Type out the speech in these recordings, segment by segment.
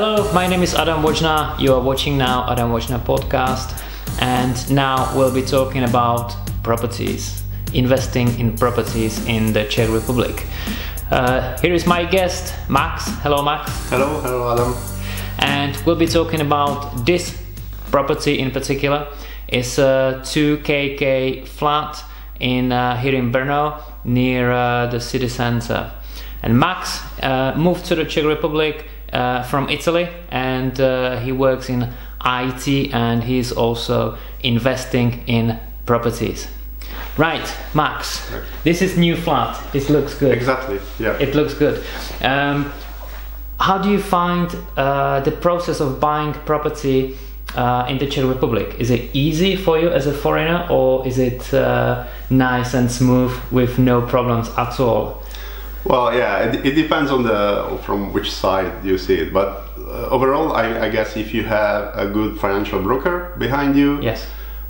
Hello, my name is Adam Wojnar. You are watching now Adam Wojnar podcast, and now we'll be talking about properties, investing in properties in the Czech Republic. Uh, here is my guest, Max. Hello, Max. Hello, hello, Adam. And we'll be talking about this property in particular. It's a 2KK flat in uh, here in Brno, near uh, the city center. And Max uh, moved to the Czech Republic uh, from Italy, and uh, he works in IT, and he's also investing in properties. Right, Max. Right. This is new flat. It looks good. Exactly. Yeah. It looks good. Um, how do you find uh, the process of buying property uh, in the Czech Republic? Is it easy for you as a foreigner, or is it uh, nice and smooth with no problems at all? Well, yeah, it, it depends on the from which side you see it, but uh, overall, I, I guess if you have a good financial broker behind you, Yes.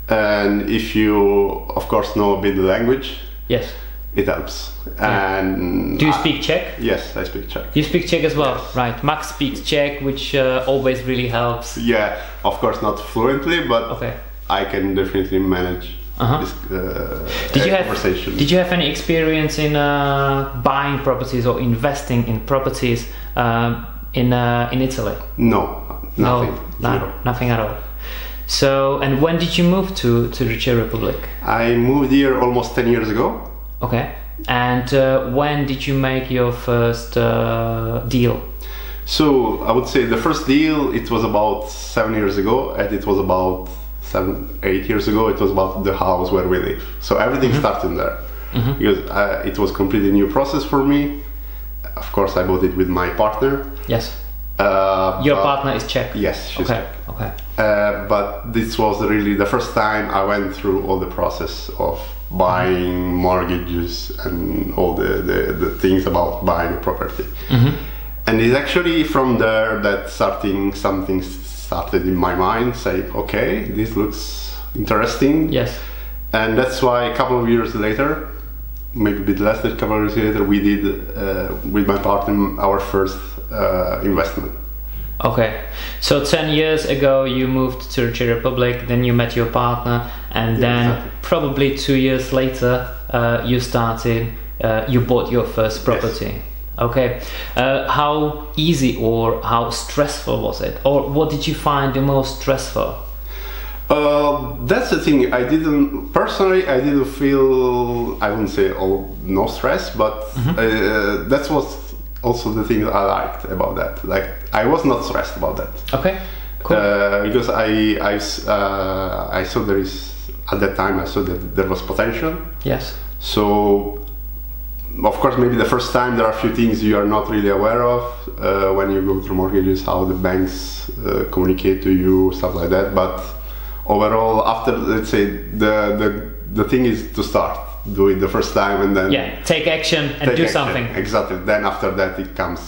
and if you, of course, know a bit the language, Yes. it helps. And Do you speak Czech? Yes, I speak Czech. You speak Czech as well, right? Max speaks Czech, which uh, always really helps. Yeah, of course, not fluently, but Okay. I can definitely manage Uh-huh. this uh, Did you have. Did you have any experience in uh, buying properties or investing in properties um, in uh, in Italy? no, nothing. No, nothing at all. So, and when did you move to to the Czech Republic? I moved here almost 10 years ago. Okay. And uh, when did you make your first uh, deal? So I would say the first deal it was about seven years ago, and it was about seven, eight years ago. It was about the house where we live. So everything started there because uh, it was completely new process for me. Of course, I bought it with my partner. Yes. Uh, Your partner is Czech. Yes, she's Okay. Czech. Okay. Uh, but this was really the first time I went through all the process of buying mortgages and all the, the, the things about buying a property. And it's actually from there that starting something started in my mind, saying, okay, this looks interesting. Yes. And that's why a couple of years later, maybe a bit less than a couple of years later, we did uh, with my partner our first uh, investment. Okay. So ten years ago you moved to the Czech Republic, then you met your partner, and Yeah, then exactly. probably two years later uh, you started. Uh, you bought your first property. Okay. Uh, how easy or how stressful was it, or what did you find the most stressful? Uh, that's the thing. I didn't personally. I didn't feel. I wouldn't say all no stress, but uh, that was also the thing I liked about that. Like I was not stressed about that Okay. Cool. uh, because I I uh, I saw there is at that time I saw that there was potential. yes. So of course maybe the first time there are a few things you are not really aware of uh, when you go through mortgages, how the banks uh, communicate to you, stuff like that. But overall, after let's say the the the thing is to start do it the first time and then Yeah. Take action and take do action. something. Exactly. Then after that it comes.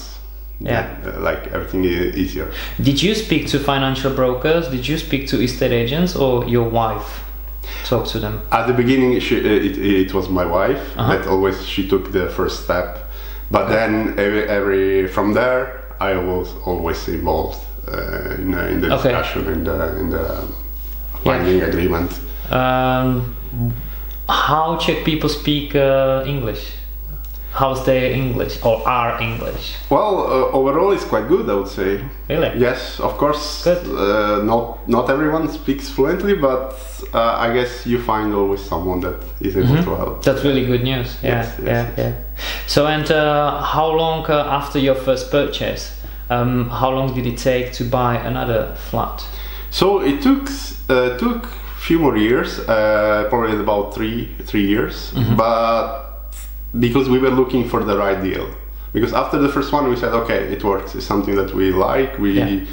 Yeah. uh, like everything is easier. Did you speak to financial brokers? Did you speak to estate agents, or your wife talk to them? At the beginning, she, uh, it, it was my wife Uh-huh. that always she took the first step, but then every, every from there I was always involved uh, in, uh, in the Okay. discussion in the in the finding agreement. Um, how Czech people speak uh, English? How's their English or our English? Well, uh, overall, it's quite good, I would say. Really? Yes, of course. Good. Uh, not not everyone speaks fluently, but uh, I guess you find always someone that is able to help. That's really good news. Yeah, Yes, yes, yeah, yes. yeah. So, and uh, how long uh, after your first purchase? Um, how long did it take to buy another flat? So it took uh, took few more years, uh, probably about three three years, Mm-hmm. but because we were looking for the right deal. Because after the first one, we said, okay, it works. It's something that we like. We, Yeah.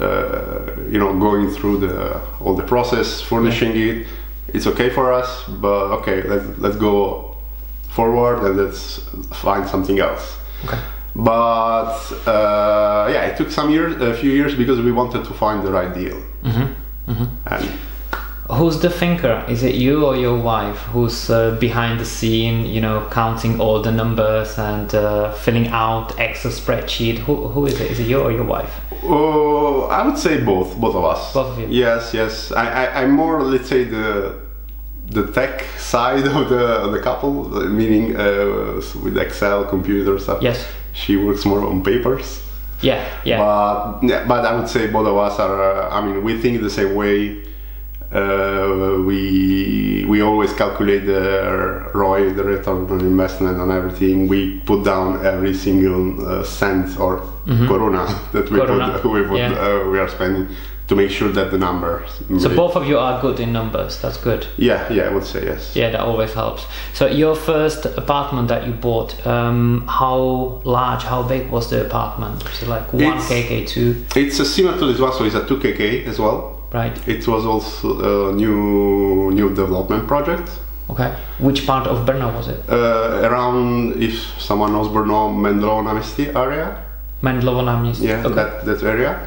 uh, you know, going through the all the process, furnishing it, it's okay for us. But okay, let's let's go forward and let's find something else. Okay. But uh, yeah, it took some years, a few years, because we wanted to find the right deal. Mm-hmm. And Who's the thinker? Is it you or your wife? Who's uh, behind the scene, you know, counting all the numbers and uh, filling out Excel spreadsheet? Who, who is it? Is it you or your wife? Oh, I would say both, both of us. Both of you. Yes, yes. I, I, I'm more, let's say, the the tech side of the of the couple, meaning uh, with Excel, computer stuff. Yes. She works more on papers. Yeah, yeah. But yeah, but I would say both of us are. Uh, I mean, we think the same way. Uh, we we always calculate the ROI, the return on investment, on everything. We put down every single uh, cent or corona that we. Corona, put, we, put yeah. uh, we are spending to make sure that the numbers. so both of you are good in numbers. That's good. Yeah, yeah, I would say yes. Yeah, that always helps. So your first apartment that you bought, um, how large, how big was the apartment? Like one It's- kk, two, It's uh, similar to this one, so it's a 2kk as well. Right? It was also a new new development project. Okay. Which part of Brno was it? Uh, around, if someone knows Brno, Mendlo Namesti area. Mendlovo náměstí. Yeah, Okay. that, that area.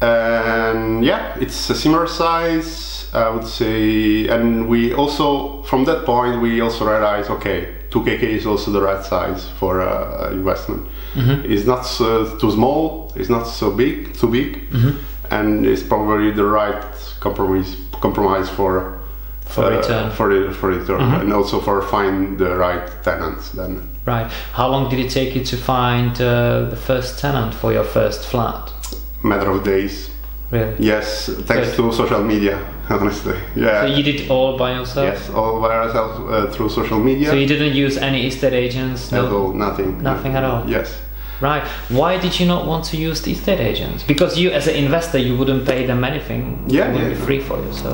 And yeah, it's a similar size, I would say. And we also, from that point, we also realized okay, 2kk is also the right size for uh, investment. Mm-hmm. It's not so, too small, it's not so big, too big, Mm-hmm. And it's probably the right compromise compromise for For return. for the, for return, Mhm. and also for find the right tenants. Then Right. How long did it take you to find uh, the first tenant for your first flat? matter of days. Really? Yes, thanks Good. to social media, honestly. Yeah. So you did it all by yourself? Yes, all by ourselves uh, through social media. So you didn't use any estate agents? At all, nothing. Nothing at all? Yes. Right. Why did you not want to use the estate agents? Because you, as an investor, you wouldn't pay them anything. Yeah, it would yeah, be free for you. So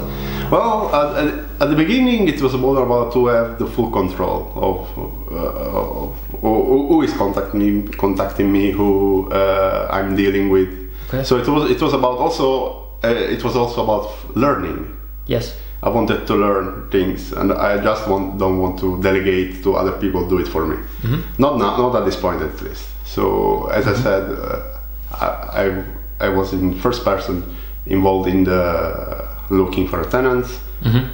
Well, at, at, the beginning, it was more about to have the full control of, uh, of who, who is contacting me, contacting me, who uh, I'm dealing with. Okay. So it was it was about also uh, it was also about learning. yes. I wanted to learn things, and I just want, don't want to delegate to other people do it for me. Mm-hmm. Not now, not at this point at least. So as I said, uh, I, I I was in first person involved in the looking for tenants. Mhm.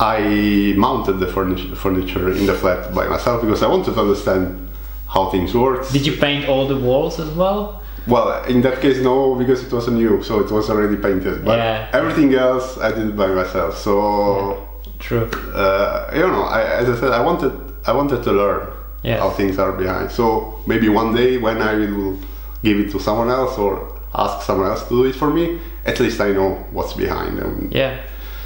I mounted the furniture, furniture in the flat by myself because I wanted to understand how things work. Did you paint all the walls as well? Well, in that case, no, because it was a new, so it was already painted. But Yeah. everything else, I did it by myself. So True. uh, you know, I, as I said, I wanted I wanted to learn Yes. how things are behind. So maybe one day when I will give it to someone else or ask someone else to do it for me, at least I know what's behind. And Yeah.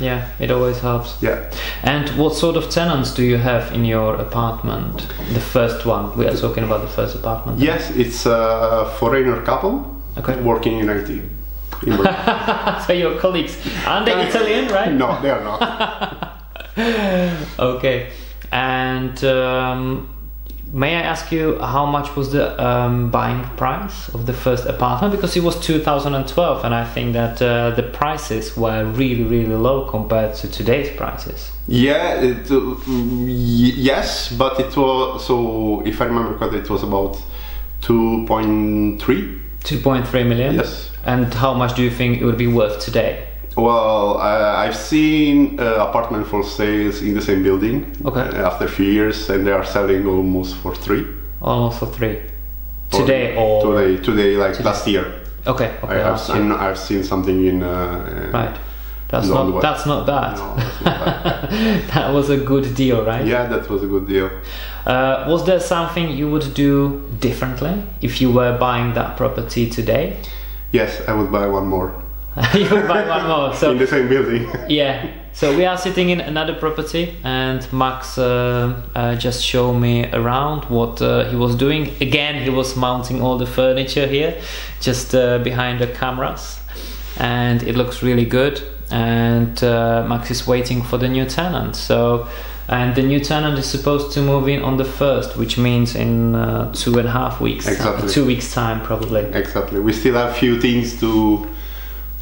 Yeah. It always helps. yeah, And what sort of tenants do you have in your apartment? The first one. We are talking about the first apartment. yes, it's a foreigner couple Okay. working in IT. In so your colleagues are they Italian, right? no, they are not. Okay. And um, may I ask you how much was the um, buying price of the first apartment? Because it was 2012, and I think that uh, the prices were really, really low compared to today's prices. Yeah, it, uh, y- yes, but it was so. If I remember correctly, it was about two point three. 2.3 million. Yes. And how much do you think it would be worth today? Well, uh, I've seen uh, apartment for sales in the same building Okay. uh, after a few years, and they are selling almost for three. Almost for three. Today or today? Today, like last year. Okay. I Okay. have seen, I've seen something in. Uh, Right. That's not that's not bad. No, that's not bad. that was a good deal, right? yeah, that was a good deal. Uh, was there something you would do differently if you were buying that property today? Yes, I would buy one more you buy one more. in the same building. yeah. So we are sitting in another property, and Max uh, uh, just showed me around what uh, he was doing. Again, he was mounting all the furniture here, just uh, behind the cameras, and it looks really good. And uh, Max is waiting for the new tenant. So, and the new tenant is supposed to move in on the first, which means in uh, two and a half weeks, Exactly. two weeks time probably. Exactly. We still have few things to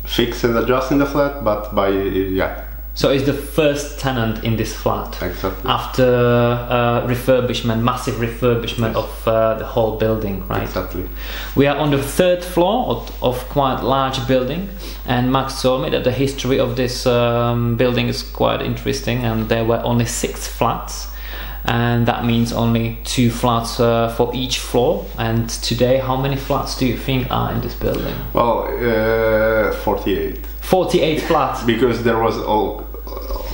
fix and adjust in the flat, but by yeah, So it's the first tenant in this flat. Exactly. After uh, refurbishment, massive refurbishment of uh, the whole building, right? Exactly. We are on the third floor of, of quite large building, and Max told me that the history of this um, building is quite interesting, and there were only six flats, and that means only two flats uh, for each floor. And today, how many flats do you think are in this building? Well, uh, 48. 48 flats. Because there was all,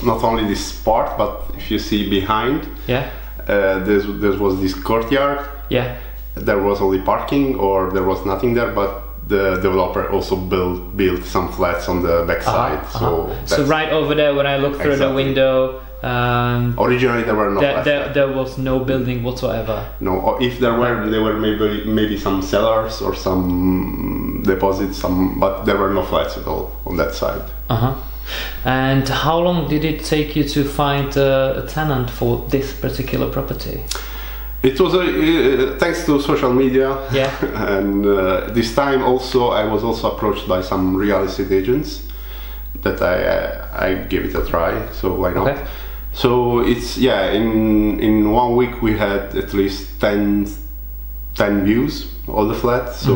not only this part, but if you see behind, Yeah, uh, there's, there was this courtyard. yeah. There was only parking, or there was nothing there, but the developer also built built some flats on the backside. Uh-huh, So, uh-huh. so right over there, when I look through the window, um, originally there were no there, there, there was no building whatsoever. No, or if there were, there were maybe maybe some cellars or some deposits, some, but there were no flats at all on that side. Uh huh. And how long did it take you to find uh, a tenant for this particular property? It was a, uh, thanks to social media, Yeah. and uh, this time also I was also approached by some real estate agents that I uh, I gave it a try. So why not? Okay. So it's yeah. In in one week we had at least 10, 10 views all the flats. So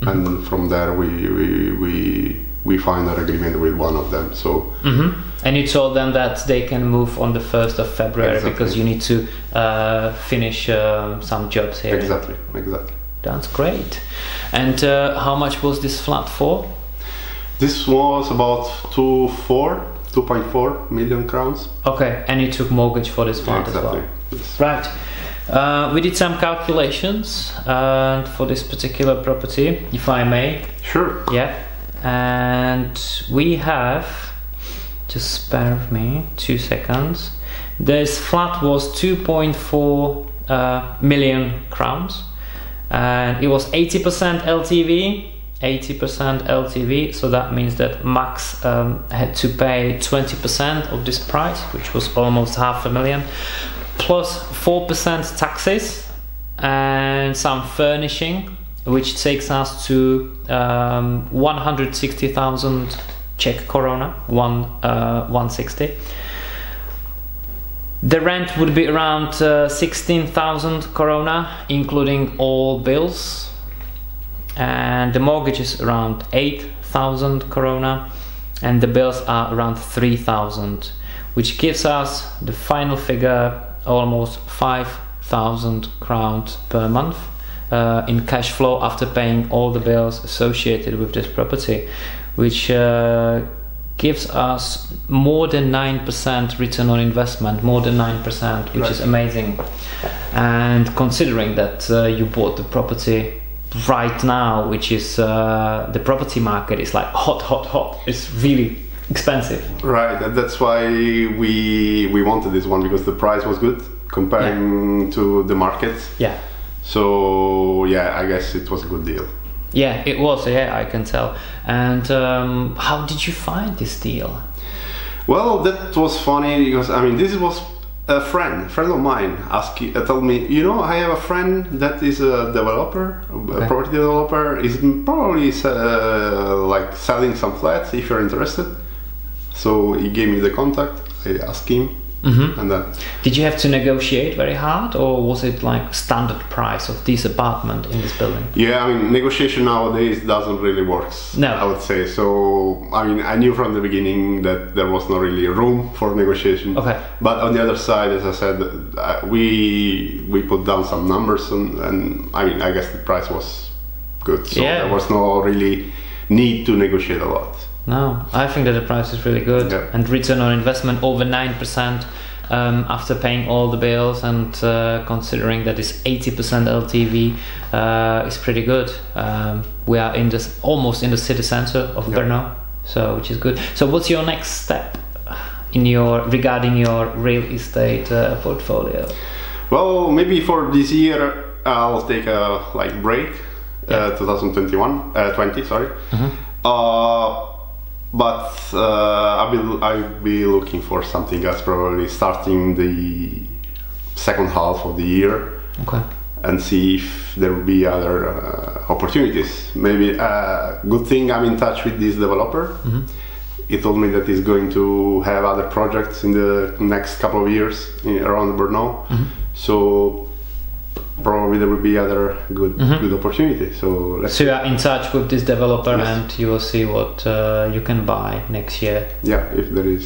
Mm-hmm. and from there we we we we find an agreement with one of them. So Mm-hmm. And you told them that they can move on the first of February Exactly. because you need to uh, finish um, some jobs here. exactly, exactly. That's great. And uh, how much was this flat for? This was about two four. 2.4 million crowns. Okay, and you took mortgage for this flat exactly. as well. Yes. Right. Uh, we did some calculations uh, for this particular property, if I may. Sure. Yeah. And we have, just spare me two seconds. This flat was 2.4 uh, million crowns, and it was 80% LTV. 80% LTV, so that means that Max um, had to pay 20% of this price, which was almost half a million, plus 4% taxes and some furnishing, which takes us to um, 160,000 Czech korona, one uh, 160. The rent would be around uh, 16,000 korona, including all bills, and the mortgage is around 8,000 korona, and the bills are around 3,000, which gives us the final figure almost 5,000 crowns per month uh, in cash flow after paying all the bills associated with this property, which uh, gives us more than 9% return on investment, more than 9%, which Right. is amazing. And considering that uh, you bought the property right now, which is uh, the property market is like hot, hot, hot, it's really expensive. Right, and that's why we we wanted this one because the price was good comparing to the market. Yeah. So yeah, I guess it was a good deal. Yeah, it was. Yeah, I can tell. And um, how did you find this deal? Well, that was funny because I mean this was a friend, a friend of mine, asked, uh, told me, you know, I have a friend that is a developer, Okay. a property developer, is probably uh, like selling some flats if you're interested. So he gave me the contact. I asked him, Mm-hmm. and then Did you have to negotiate very hard, or was it like standard price of this apartment in this building? Yeah, I mean, negotiation nowadays doesn't really work. No. I would say so. I mean, I knew from the beginning that there was not really room for negotiation. Okay. But on the other side, as I said, uh, we we put down some numbers, and, and I mean, I guess the price was good. So Yeah. there was no really need to negotiate a lot. No, I think that the price is really good, Yeah. and return on investment over nine percent. Um, after paying all the bills and uh, considering that it's 80% LTV, uh, is pretty good. Um, we are in this almost in the city center of Yeah. Brno, so which is good. So, what's your next step in your regarding your real estate uh, portfolio? Well, maybe for this year I'll take a like break, uh, 2021, uh, 20, sorry. Uh, but uh, I'll be I'll be looking for something else, probably starting the second half of the year Okay. and see if there will be other uh, opportunities. Maybe a good thing I'm in touch with this developer. he told me that he's going to have other projects in the next couple of years in, around Brno. So probably there will be other good good opportunity. So let's So you are in touch with this developer, Yes. and you will see what uh, you can buy next year. yeah, if there is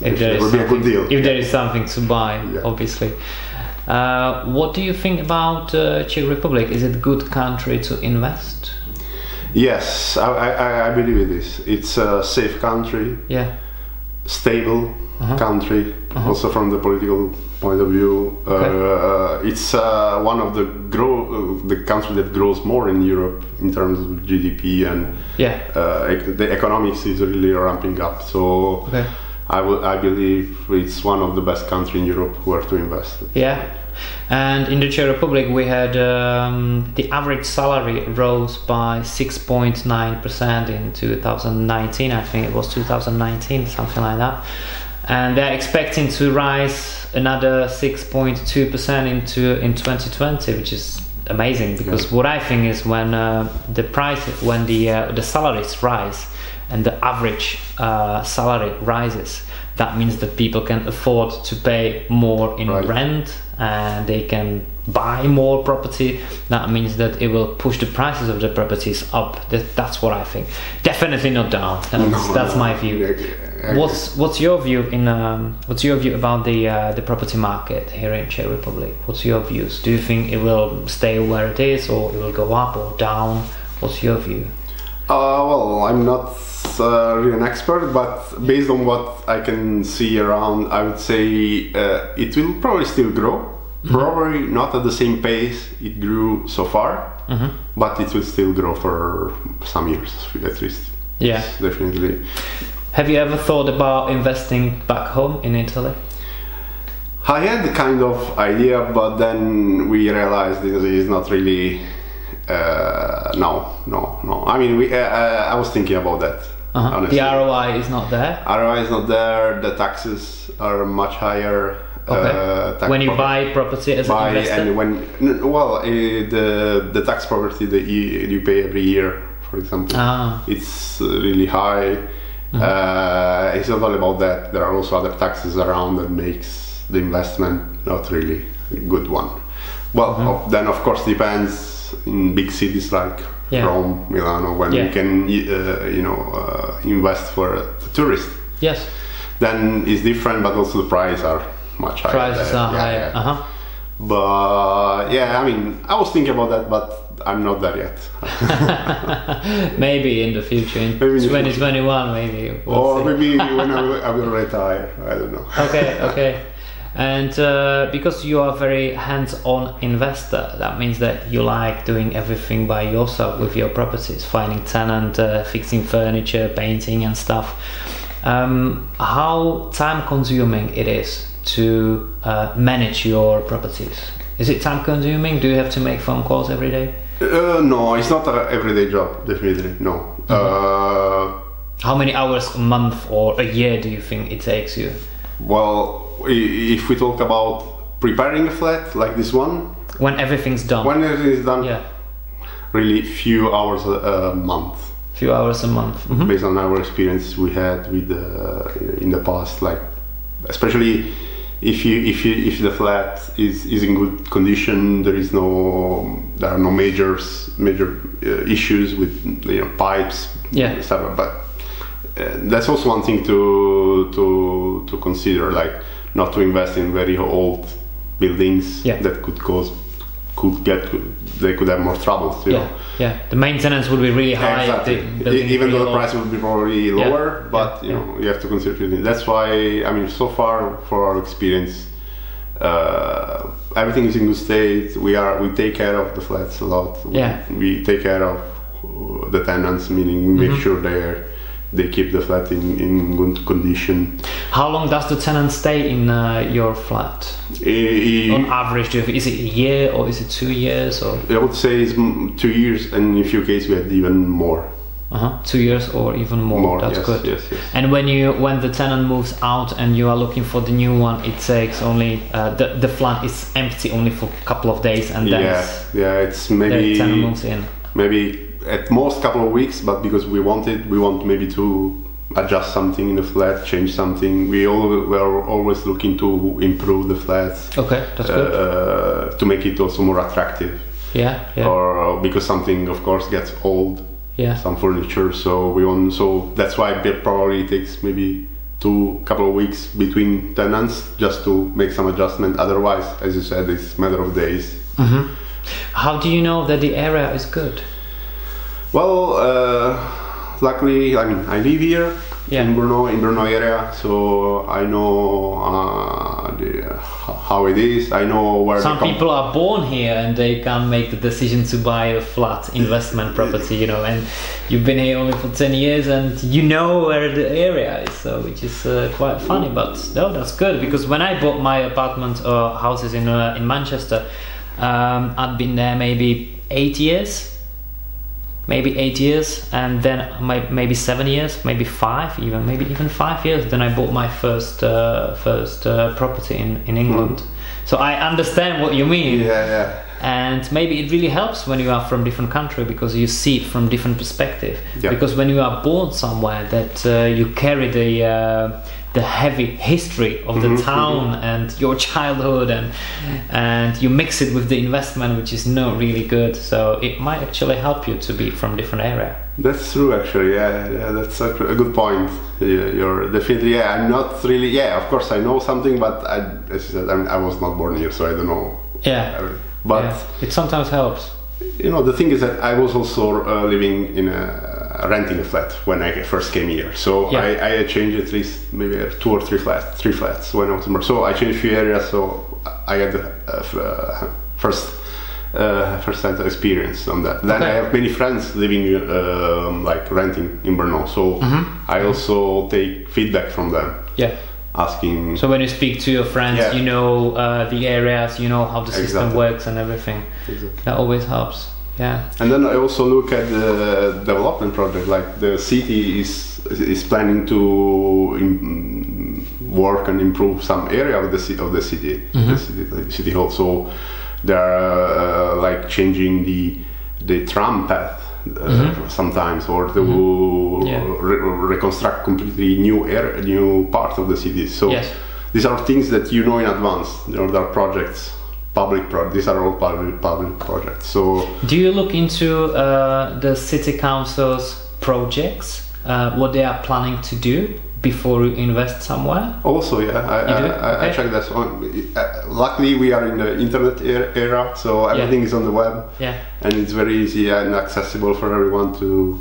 if, there there is will be a good deal. If there is something to buy, Yeah. obviously. Uh, what do you think about uh, Czech Republic? Is it a good country to invest? Yes, I, I, I believe it is. It's a safe country, Yeah. stable Uh-huh. country, also from the political point of view. Okay. Uh, it's uh, one of the grow uh, the country that grows more in Europe in terms of GDP and Yeah. uh, ec- the economics is really ramping up. So Okay. I I believe it's one of the best country in Europe where to invest. Yeah. And in the Czech Republic, we had um, the average salary rose by 6.9% in 2019. I think it was 2019, something like that. And they're expecting to rise another 6.2% into in 2020, which is amazing because what I think is when uh, the price, when the uh, the salaries rise and the average uh, salary rises, that means that people can afford to pay more in Right. rent and they can buy more property. That means that it will push the prices of the properties up. That, that's what I think. Definitely not down. That's, No, that's no, my view. What's what's your view in um, what's your view about the uh, the property market here in Czech Republic? What's your views? Do you think it will stay where it is, or it will go up or down? What's your view? Uh, well, I'm not uh, really an expert, but based on what I can see around, I would say uh, it will probably still grow. Mm-hmm. Probably not at the same pace it grew so far, Mm-hmm. but it will still grow for some years at least. Yeah. Yes, definitely. Have you ever thought about investing back home in Italy? I had the kind of idea, but then we realized it is not really. Uh, no, no, no. I mean, we. Uh, uh, I was thinking about that. Uh-huh. The ROI is not there. ROI is not there. The taxes are much higher. Okay. Uh, when you pro- buy property as buy an investor. and when well uh, the the tax property that you, you pay every year, for example, Ah. it's uh, really high. Uh, it's not all about that. There are also other taxes around that makes the investment not really a good one. Well, of- then of course depends in big cities like Yeah. Rome, Milano, when Yeah. you can uh, you know uh, invest for a tourist Yes, then it's different, but also the prices are much higher. prices are Yeah, higher. Uh-huh. But yeah, I mean, I was thinking about that, but I'm not there yet. maybe in the future, in Maybe in the 2021, maybe. we'll or see. maybe when I will, I will retire. I don't know. okay, okay. And uh, because you are a very hands-on investor, that means that you like doing everything by yourself with your properties, finding tenant, uh, fixing furniture, painting, and stuff. Um, how time-consuming it is to uh, manage your properties? Is it time-consuming? Do you have to make phone calls every day? Uh, no, it's not an everyday job. Definitely no. Mm-hmm. Uh, How many hours a month or a year do you think it takes you? well, if we talk about preparing a flat like this one, When everything's done? when it is done, yeah, really few hours a, a month. few hours a month. Mhm. based on our experience we had with the, in the past like especially if you if you if the flat is is in good condition there is no there are no major major uh, issues with you know pipes Yeah. stuff but uh, that's also one thing to to to consider like not to invest in very old buildings Yeah. that could cause could get they could have more troubles you Yeah, yeah. The maintenance would be really high. Exactly. the Even though the price would be probably lower, but Yeah. you know you have to consider things. That's why I mean, so far for our experience, uh, everything is in good state. We are we take care of the flats a lot. We, Yeah. we take care of uh, the tenants, meaning we make sure they they keep the flat in, in good condition. How long does the tenant stay in uh, your flat? I, On average, do you, is it a year or is it two years or I would say it's two years, and in a few cases we had even more. uh-huh, two years or even more? More, That's yes, good. yes, yes. And when you when the tenant moves out and you are looking for the new one, it takes only uh, the the flat is empty only for a couple of days and then Yeah, yeah, it's the maybe tenant moves in. maybe at most couple of weeks but because we want it we want maybe to adjust something in the flat, change something. We all we're always looking to improve the flats Okay, that's good. uh, to make it also more attractive. yeah, yeah, Or because something, of course, gets old, yeah. some furniture. So we want. So that's why it probably takes maybe two couple of weeks between tenants just to make some adjustment. Otherwise, as you said, it's a matter of days. hmm How do you know that the area is good? Well, uh, luckily, I mean, I live here Yeah. in Brno, in Brno area, so I know uh, the, how it is. I know where Some people are born here and they can make the decision to buy a flat investment property, you know, and you've been here only for 10 years and you know where the area is, so which is uh, quite funny. But no, that's good because when I bought my apartment or houses in, uh, in Manchester, um, I'd been there maybe eight years. Maybe eight years, and then my, maybe seven years, maybe five, even maybe even five years. Then I bought my first uh, first uh, property in, in England. So I understand what you mean Yeah, yeah. and maybe it really helps when you are from different country because you see it from different perspective Yeah. because when you are born somewhere that uh, you carry the uh, the heavy history of the Mhm, town and your childhood and and you mix it with the investment which is not really good so it might actually help you to be from different area That's true, actually. Yeah, yeah, that's a, a good point. Yeah, You're definitely. Yeah, I'm not really. Yeah, of course, I know something, but I, as you said, I, mean, I was not born here, so I don't know. yeah everything. But yeah. it sometimes helps you know, the thing is that I was also uh, living in a renting a flat when I first came here. So Yeah. I, I changed at least maybe two or three flats, three flats when I was more. So I changed a few areas. So I had the uh, uh, first uh, first hand experience on that. Then Okay. I have many friends living um, like renting in Brno. So Mm-hmm. I also take feedback from them, yeah asking. so when you speak to your friends Yeah. you know uh, the areas you know how the system Exactly. works and everything Exactly. that always helps yeah And then I also look at the development project. Like the city is is planning to im- work and improve some area of the ci- of the city, the city, the city hall. So they are uh, like changing the the tram path. Uh, sometimes or to Yeah. re- reconstruct completely new area, new part of the city. So Yes. these are things that you know in advance. You know, there are projects, public pro- These are all public public projects. So Do you look into uh, the city council's projects, uh, what they are planning to do before you invest somewhere? Also, yeah, I, You? I, I, I Okay. checked that. Uh, luckily, we are in the internet er- era, so everything is on the web, Yeah. and it's very easy and accessible for everyone to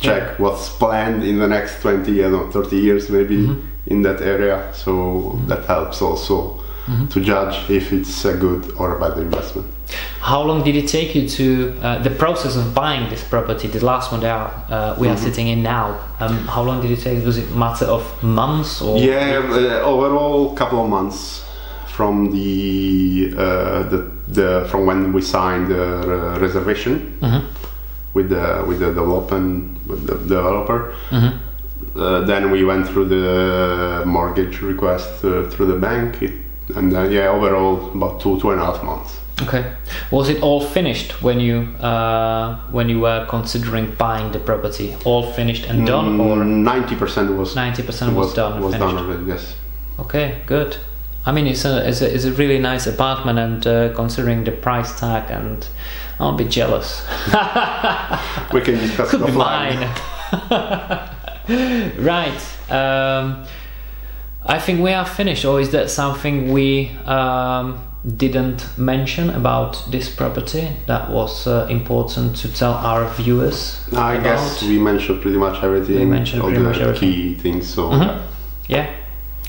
check Yeah. what's planned in the next 20, I don't know, 30 years maybe Mm-hmm. in that area. So that helps also Mm-hmm. to judge if it's a good or a bad investment. How long did it take you to uh, the process of buying this property? The last one there uh, we are Mm-hmm. sitting in now. Um, how long did it take? Was it matter of months or? Yeah, uh, overall, couple of months from the uh, the, the from when we signed the uh, reservation Mhm. with the with the development with the developer. Mhm. Uh, then we went through the mortgage request uh, through the bank, it, and uh, yeah, overall about two two and a half months. Okay. Was it all finished when you uh, when you were considering buying the property? All finished and done, or ninety percent was 90% was done was finished? done already. Yes. Okay, good. I mean, it's a, it's a, it's a really nice apartment, and uh, considering the price tag, and I'll be jealous. We can discuss Could be offline. mine. right. Um, I think we are finished, or is that something we um, didn't mention about this property that was uh, important to tell our viewers? I about? guess we mentioned pretty much everything. We mentioned all pretty the much everything. key things. So Mhm. Yeah,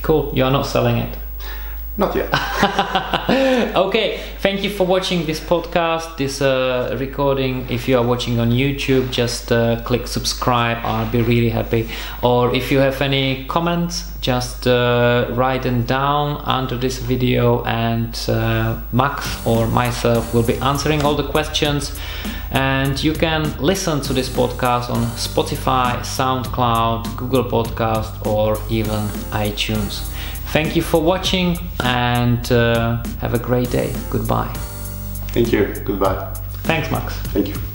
cool. You are not selling it. Not yet. okay, thank you for watching this podcast, this uh, recording. If you are watching on YouTube, just uh, click subscribe. I'll be really happy. Or if you have any comments, just uh, write them down under this video, and uh, Max or myself will be answering all the questions. And you can listen to this podcast on Spotify, SoundCloud, Google Podcast, or even iTunes. Thank you for watching and uh, have a great day. Goodbye. Thank you. Goodbye. Thanks, Max. Thank you.